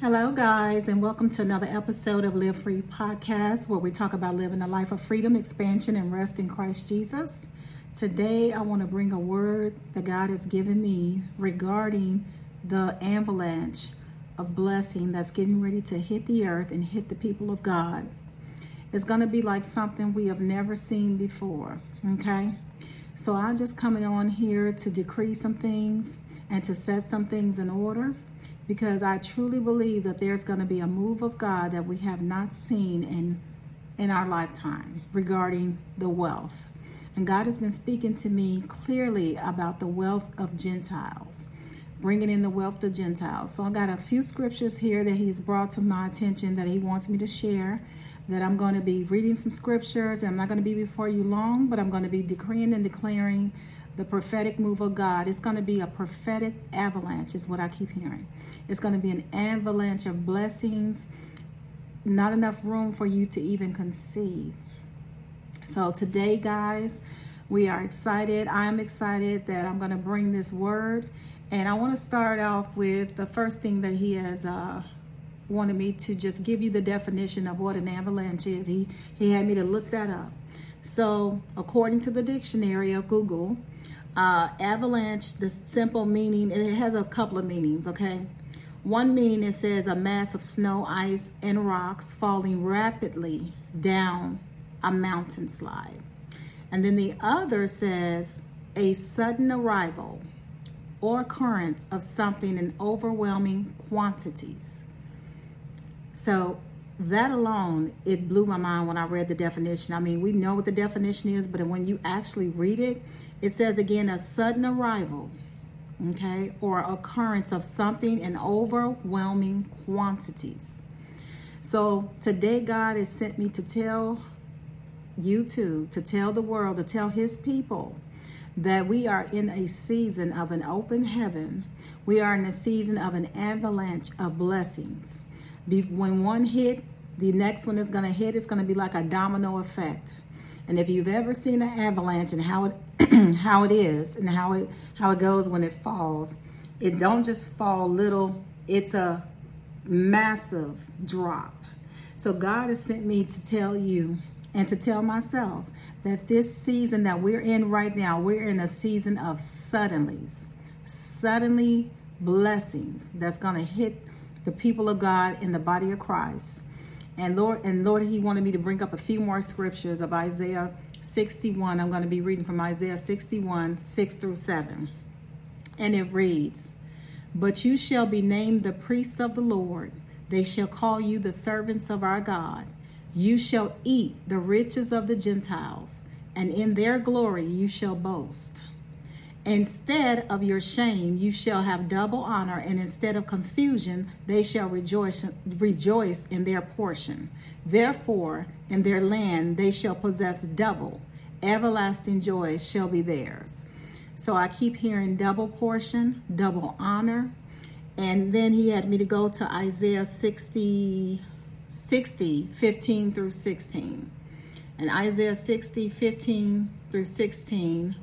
Hello, guys, and welcome to another episode of Live Free Podcast, where we talk about living a life of freedom, expansion, and rest in Christ Jesus. Today, I want to bring a word that God has given me regarding the avalanche of blessing that's getting ready to hit the earth and hit the people of God. It's going to be like something we have never seen before, okay? So, I'm just coming on here to decree some things and to set some things in order because I truly believe that there's going to be a move of God that we have not seen in in our lifetime regarding the wealth. And God has been speaking to me clearly about the wealth of Gentiles, bringing in the wealth of Gentiles. So I got a few scriptures here that He's brought to my attention that He wants me to share. That I'm going to be reading some scriptures. I'm not going to be before you long, but I'm going to be decreeing and declaring the prophetic move of God. It's going to be a prophetic avalanche, is what I keep hearing. It's going to be an avalanche of blessings, not enough room for you to even conceive. So, today, guys, we are excited. I'm excited that I'm going to bring this word. And I want to start off with the first thing that he has uh, wanted me to just give you the definition of what an avalanche is. He, he had me to look that up. So, according to the dictionary of Google, uh, avalanche, the simple meaning, it has a couple of meanings, okay? One meaning it says a mass of snow, ice, and rocks falling rapidly down a mountain slide. And then the other says a sudden arrival or occurrence of something in overwhelming quantities. So that alone, it blew my mind when I read the definition. I mean, we know what the definition is, but when you actually read it, it says again a sudden arrival, okay, or occurrence of something in overwhelming quantities. So today, God has sent me to tell you too, to tell the world, to tell His people that we are in a season of an open heaven. We are in a season of an avalanche of blessings. When one hit, the next one is going to hit. It's going to be like a domino effect. And if you've ever seen an avalanche and how it how it is and how it how it goes when it falls, it don't just fall little. It's a massive drop. So God has sent me to tell you and to tell myself that this season that we're in right now, we're in a season of suddenlies, suddenly blessings that's going to hit the people of God in the body of Christ. And Lord, and Lord, He wanted me to bring up a few more scriptures of Isaiah 61. I'm going to be reading from Isaiah 61, 6 through 7. And it reads, But you shall be named the priests of the Lord. They shall call you the servants of our God. You shall eat the riches of the Gentiles, and in their glory you shall boast. Instead of your shame, you shall have double honor, and instead of confusion, they shall rejoice, rejoice in their portion. Therefore, in their land they shall possess double. Everlasting joy shall be theirs. So I keep hearing double portion, double honor. And then he had me to go to Isaiah 60, 60, 15 through 16. And Isaiah 60, 15 through 16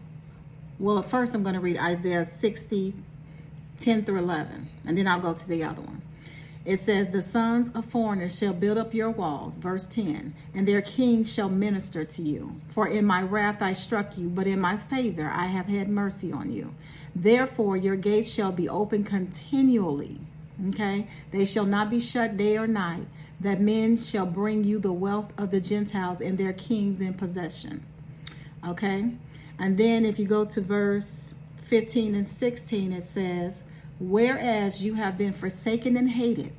well, first I'm going to read Isaiah 60, 10 through 11, and then I'll go to the other one. It says, The sons of foreigners shall build up your walls, verse 10, and their kings shall minister to you. For in my wrath I struck you, but in my favor I have had mercy on you. Therefore your gates shall be open continually. Okay? They shall not be shut day or night, that men shall bring you the wealth of the Gentiles and their kings in possession. Okay? And then if you go to verse 15 and 16, it says, Whereas you have been forsaken and hated,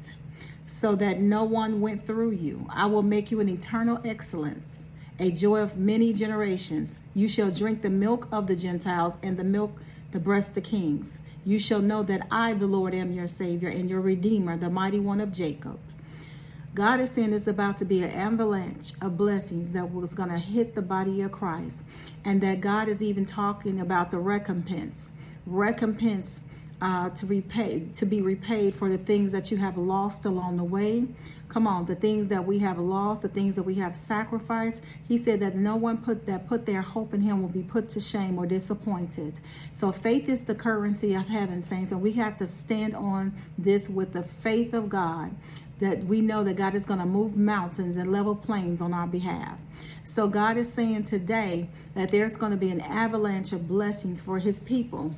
so that no one went through you, I will make you an eternal excellence, a joy of many generations. You shall drink the milk of the Gentiles and the milk, the breast of kings. You shall know that I, the Lord, am your Savior and your Redeemer, the mighty one of Jacob. God is saying it's about to be an avalanche of blessings that was going to hit the body of Christ. And that God is even talking about the recompense. Recompense uh, to repay to be repaid for the things that you have lost along the way. Come on, the things that we have lost, the things that we have sacrificed. He said that no one put that put their hope in him will be put to shame or disappointed. So faith is the currency of heaven, saints, and we have to stand on this with the faith of God that we know that God is going to move mountains and level plains on our behalf. So God is saying today that there's going to be an avalanche of blessings for his people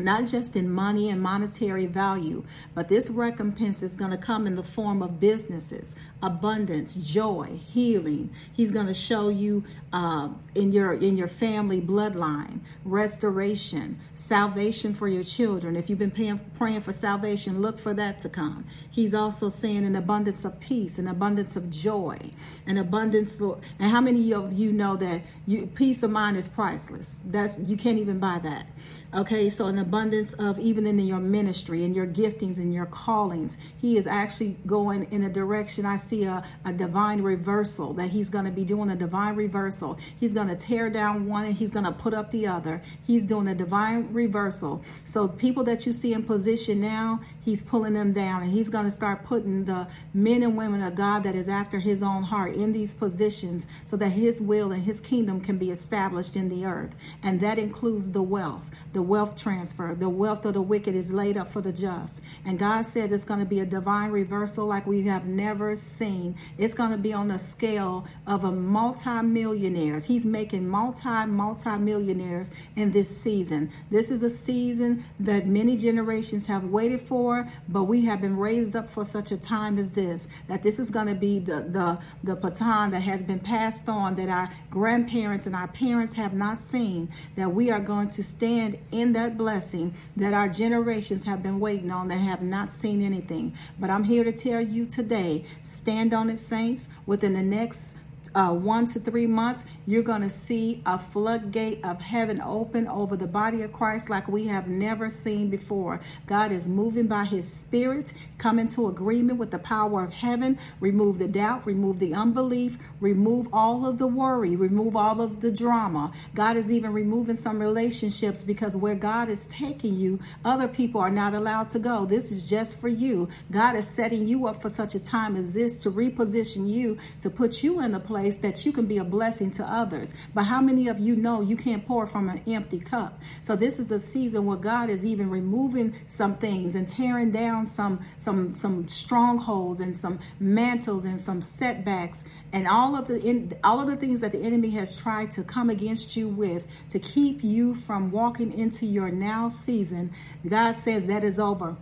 not just in money and monetary value, but this recompense is going to come in the form of businesses, abundance, joy, healing. He's going to show you uh, in your in your family bloodline restoration, salvation for your children. If you've been paying, praying for salvation, look for that to come. He's also saying an abundance of peace, an abundance of joy, an abundance. And how many of you know that you, peace of mind is priceless? That's you can't even buy that. Okay, so an abundance of even in your ministry and your giftings and your callings. He is actually going in a direction. I see a, a divine reversal that he's going to be doing a divine reversal. He's going to tear down one and he's going to put up the other. He's doing a divine reversal. So people that you see in position now, he's pulling them down and he's going to start putting the men and women of God that is after his own heart in these positions so that his will and his kingdom can be established in the earth. And that includes the wealth. The the wealth transfer. The wealth of the wicked is laid up for the just. And God says it's going to be a divine reversal like we have never seen. It's going to be on the scale of a multi-millionaires. He's making multi, multi-millionaires in this season. This is a season that many generations have waited for, but we have been raised up for such a time as this, that this is going to be the, the, the baton that has been passed on that our grandparents and our parents have not seen, that we are going to stand in that blessing that our generations have been waiting on that have not seen anything. But I'm here to tell you today stand on it, saints, within the next uh, one to three months, you're going to see a floodgate of heaven open over the body of Christ like we have never seen before. God is moving by his spirit, come into agreement with the power of heaven, remove the doubt, remove the unbelief, remove all of the worry, remove all of the drama. God is even removing some relationships because where God is taking you, other people are not allowed to go. This is just for you. God is setting you up for such a time as this to reposition you, to put you in a place place that you can be a blessing to others. But how many of you know you can't pour from an empty cup? So this is a season where God is even removing some things and tearing down some some some strongholds and some mantles and some setbacks and all of the in, all of the things that the enemy has tried to come against you with to keep you from walking into your now season. God says that is over.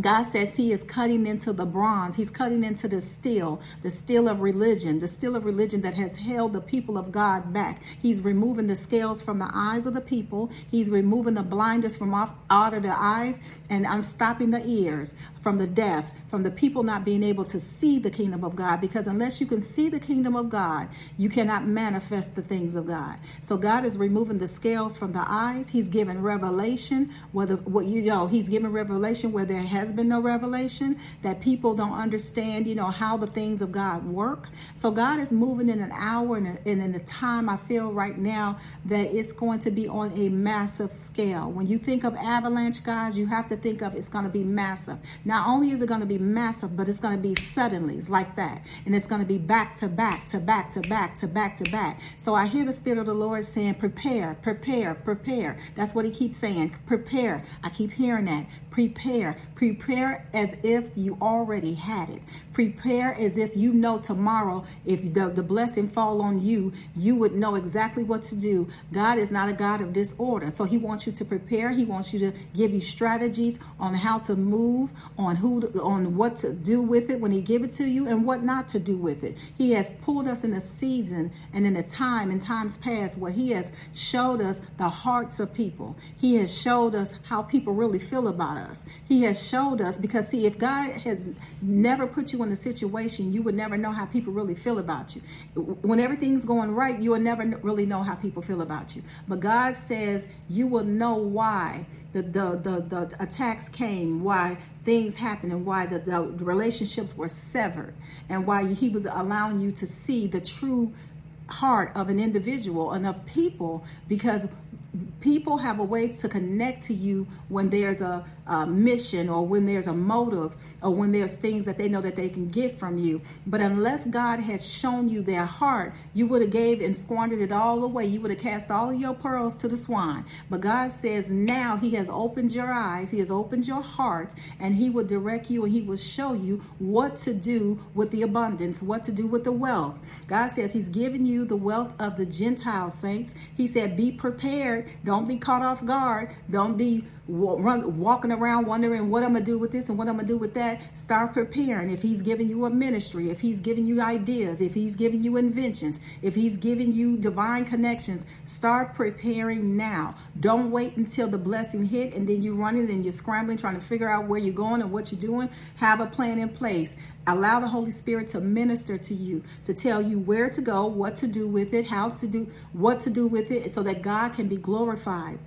God says He is cutting into the bronze. He's cutting into the steel, the steel of religion, the steel of religion that has held the people of God back. He's removing the scales from the eyes of the people. He's removing the blinders from off, out of their eyes and unstopping the ears from the deaf, from the people not being able to see the kingdom of God. Because unless you can see the kingdom of God, you cannot manifest the things of God. So God is removing the scales from the eyes. He's giving revelation, whether what you know, He's giving revelation where there has been no revelation, that people don't understand, you know, how the things of God work. So God is moving in an hour and, and in a time I feel right now that it's going to be on a massive scale. When you think of avalanche, guys, you have to think of it's going to be massive. Not only is it going to be massive, but it's going to be suddenly like that. And it's going to be back to back to back to back to back to back. So I hear the Spirit of the Lord saying, prepare, prepare, prepare. That's what he keeps saying. Prepare. I keep hearing that. Prepare. Prepare as if you already had it. Prepare as if you know tomorrow, if the, the blessing fall on you, you would know exactly what to do. God is not a God of disorder. So he wants you to prepare. He wants you to give you strategies on how to move, on who on what to do with it when he give it to you and what not to do with it. He has pulled us in a season and in a time in times past where he has showed us the hearts of people. He has showed us how people really feel about us us. He has showed us because see, if God has never put you in a situation, you would never know how people really feel about you. When everything's going right, you will never really know how people feel about you. But God says you will know why the the the, the attacks came, why things happened, and why the, the relationships were severed, and why He was allowing you to see the true heart of an individual and of people because people have a way to connect to you when there's a, a, mission or when there's a motive or when there's things that they know that they can get from you. But unless god has shown you their heart you would have gave and squandered it all away. You would have cast all of your pearls to the swine. But god says now he has opened your eyes he has opened your heart and he will direct you and he will show you what to do with the abundance what to do with the wealth. God says he's given you the wealth of the gentile saints. He said be prepared don't be caught off guard. Don't be run, walking around wondering what I'm going to do with this and what I'm going to do with that. Start preparing. If He's giving you a ministry, if He's giving you ideas, if He's giving you inventions, if He's giving you divine connections, start preparing now. Don't wait until the blessing hit and then you're running and you're scrambling trying to figure out where you're going and what you're doing. Have a plan in place. Allow the Holy Spirit to minister to you, to tell you where to go, what to do with it, how to do what to do with it, so that God can be glorified.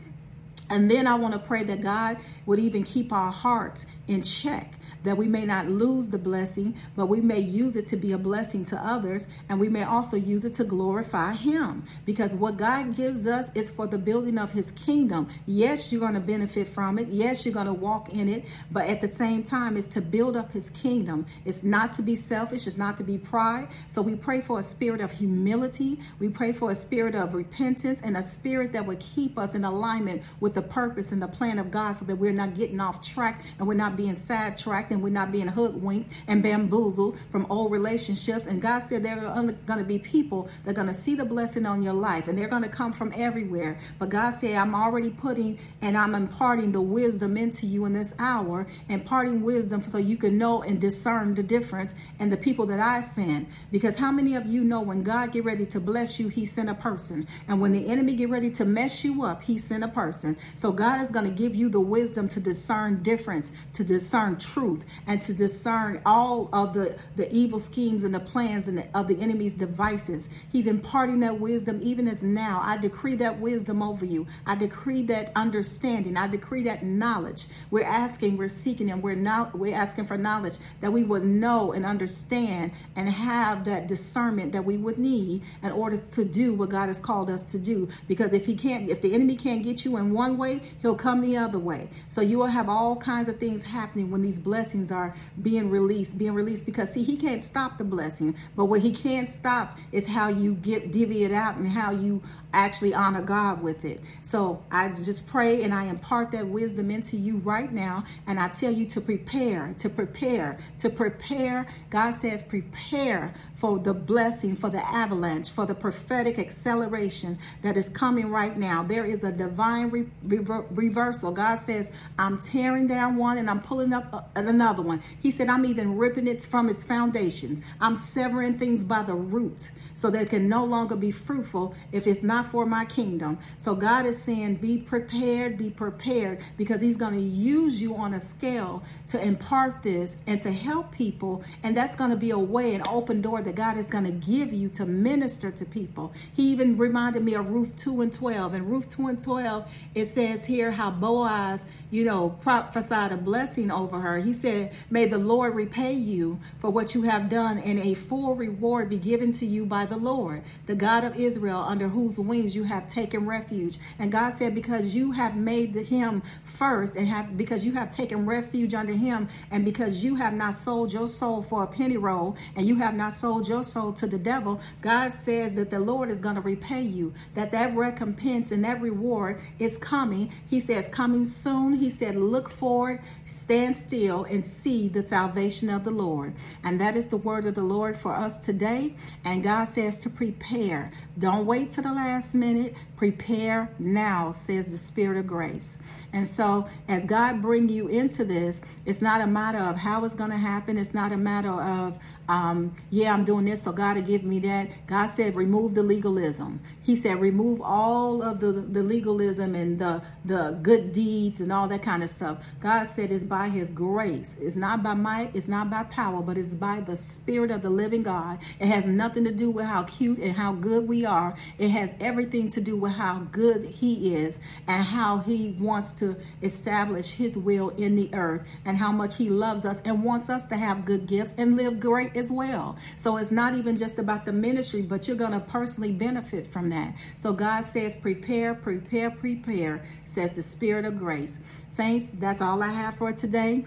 And then I want to pray that God would even keep our hearts in check that we may not lose the blessing, but we may use it to be a blessing to others, and we may also use it to glorify Him. Because what God gives us is for the building of His kingdom. Yes, you're going to benefit from it. Yes, you're going to walk in it, but at the same time, it's to build up His kingdom. It's not to be selfish, it's not to be pride. So we pray for a spirit of humility. We pray for a spirit of repentance and a spirit that would keep us in alignment with the purpose and the plan of God so that we're not getting off track and we're not being sidetracked and we're not being hoodwinked and bamboozled from old relationships. And God said there are going to be people that are going to see the blessing on your life and they're going to come from everywhere. But God said, I'm already putting and I'm imparting the wisdom into you in this hour, imparting wisdom so you can know and discern the difference and the people that I send. Because how many of you know when God get ready to bless you, he sent a person. And when the enemy get ready to mess you up, he sent a person. So God is going to give you the wisdom to discern difference, to discern truth truth and to discern all of the, the evil schemes and the plans and the, of the enemy's devices. He's imparting that wisdom even as now. I decree that wisdom over you. I decree that understanding. I decree that knowledge. We're asking, we're seeking, and we're not we're asking for knowledge that we would know and understand and have that discernment that we would need in order to do what God has called us to do. Because if he can't, if the enemy can't get you in one way, he'll come the other way. So you will have all kinds of things happening when these blessings blessings are being released, being released because see, he can't stop the blessing, but what he can't stop is how you get divvy it out and how you actually honor God with it. So I just pray and I impart that wisdom into you right now. And I tell you to prepare, to prepare, to prepare. God says, prepare for the blessing, for the avalanche, for the prophetic acceleration that is coming right now. There is a divine re- rever- reversal. God says, I'm tearing down one and I'm pulling up another one. He said, I'm even ripping it from its foundations. I'm severing things by the root so that it can no longer be fruitful if it's not for my kingdom. So God is saying, be prepared, be prepared, because He's going to use you on a scale to impart this and to help people. And that's going to be a way, an open door that God is going to give you to minister to people. He even reminded me of Ruth 2 and 12. And Ruth 2 and 12, it says here how Boaz, you know, prophesied a blessing over her. He said, May the Lord repay you for what you have done, and a full reward be given to you by the Lord, the God of Israel, under whose wings you have taken refuge. And God said, Because you have made him first, and have because you have taken refuge under him, and because you have not sold your soul for a penny roll, and you have not sold your soul to the devil, God says that the Lord is going to repay you, that that recompense and that reward is coming. He says, coming soon. He said, look forward, stand still, and see the salvation of the Lord. And that is the word of the Lord for us today. And God says to prepare. Don't wait to the last minute. Prepare now, says the Spirit of grace. And so, as God bring you into this, it's not a matter of how it's going to happen. It's not a matter of um, yeah, I'm doing this, so God will give me that. God said, remove the legalism. He said, remove all of the, the legalism and the, the good deeds and all that kind of stuff. God said, it's by His grace. It's not by might, it's not by power, but it's by the Spirit of the living God. It has nothing to do with how cute and how good we are. It has everything to do with with how good He is and how He wants to establish His will in the earth and how much He loves us and wants us to have good gifts and live great as well. So it's not even just about the ministry, but you're going to personally benefit from that. So God says, prepare, prepare, prepare, says the Spirit of grace. Saints, that's all I have for today.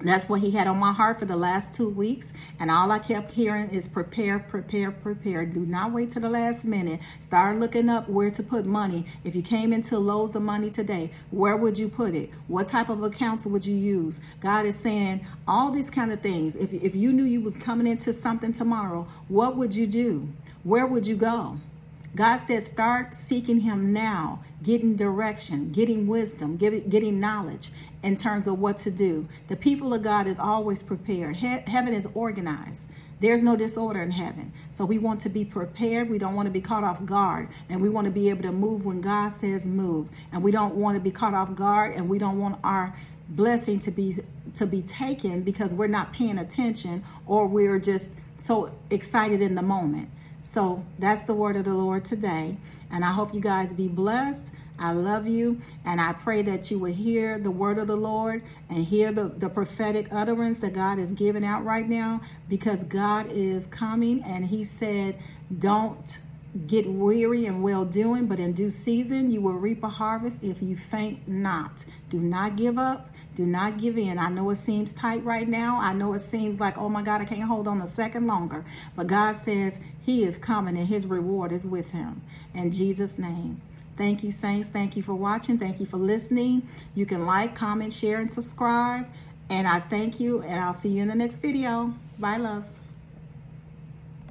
That's what he had on my heart for the last two weeks. And all I kept hearing is prepare, prepare, prepare. Do not wait to the last minute. Start looking up where to put money. If you came into loads of money today, where would you put it? What type of accounts would you use? God is saying all these kind of things. If, if you knew you was coming into something tomorrow, what would you do? Where would you go? God says, start seeking Him now, getting direction, getting wisdom, getting, knowledge in terms of what to do. The people of God is always prepared. He- heaven is organized. There's no disorder in heaven. So we want to be prepared. We don't want to be caught off guard. And we want to be able to move when God says move. And we don't want to be caught off guard and we don't want our blessing to be to be taken because we're not paying attention or we're just so excited in the moment. So that's the word of the Lord today. And I hope you guys be blessed. I love you. And I pray that you will hear the word of the Lord and hear the, the prophetic utterance that God is giving out right now because God is coming. And He said, Don't get weary and well doing, but in due season you will reap a harvest if you faint not. Do not give up. Do not give in. I know it seems tight right now. I know it seems like, oh my God, I can't hold on a second longer. But God says He is coming and His reward is with Him. In Jesus' name. Thank you, Saints. Thank you for watching. Thank you for listening. You can like, comment, share, and subscribe. And I thank you, and I'll see you in the next video. Bye, loves.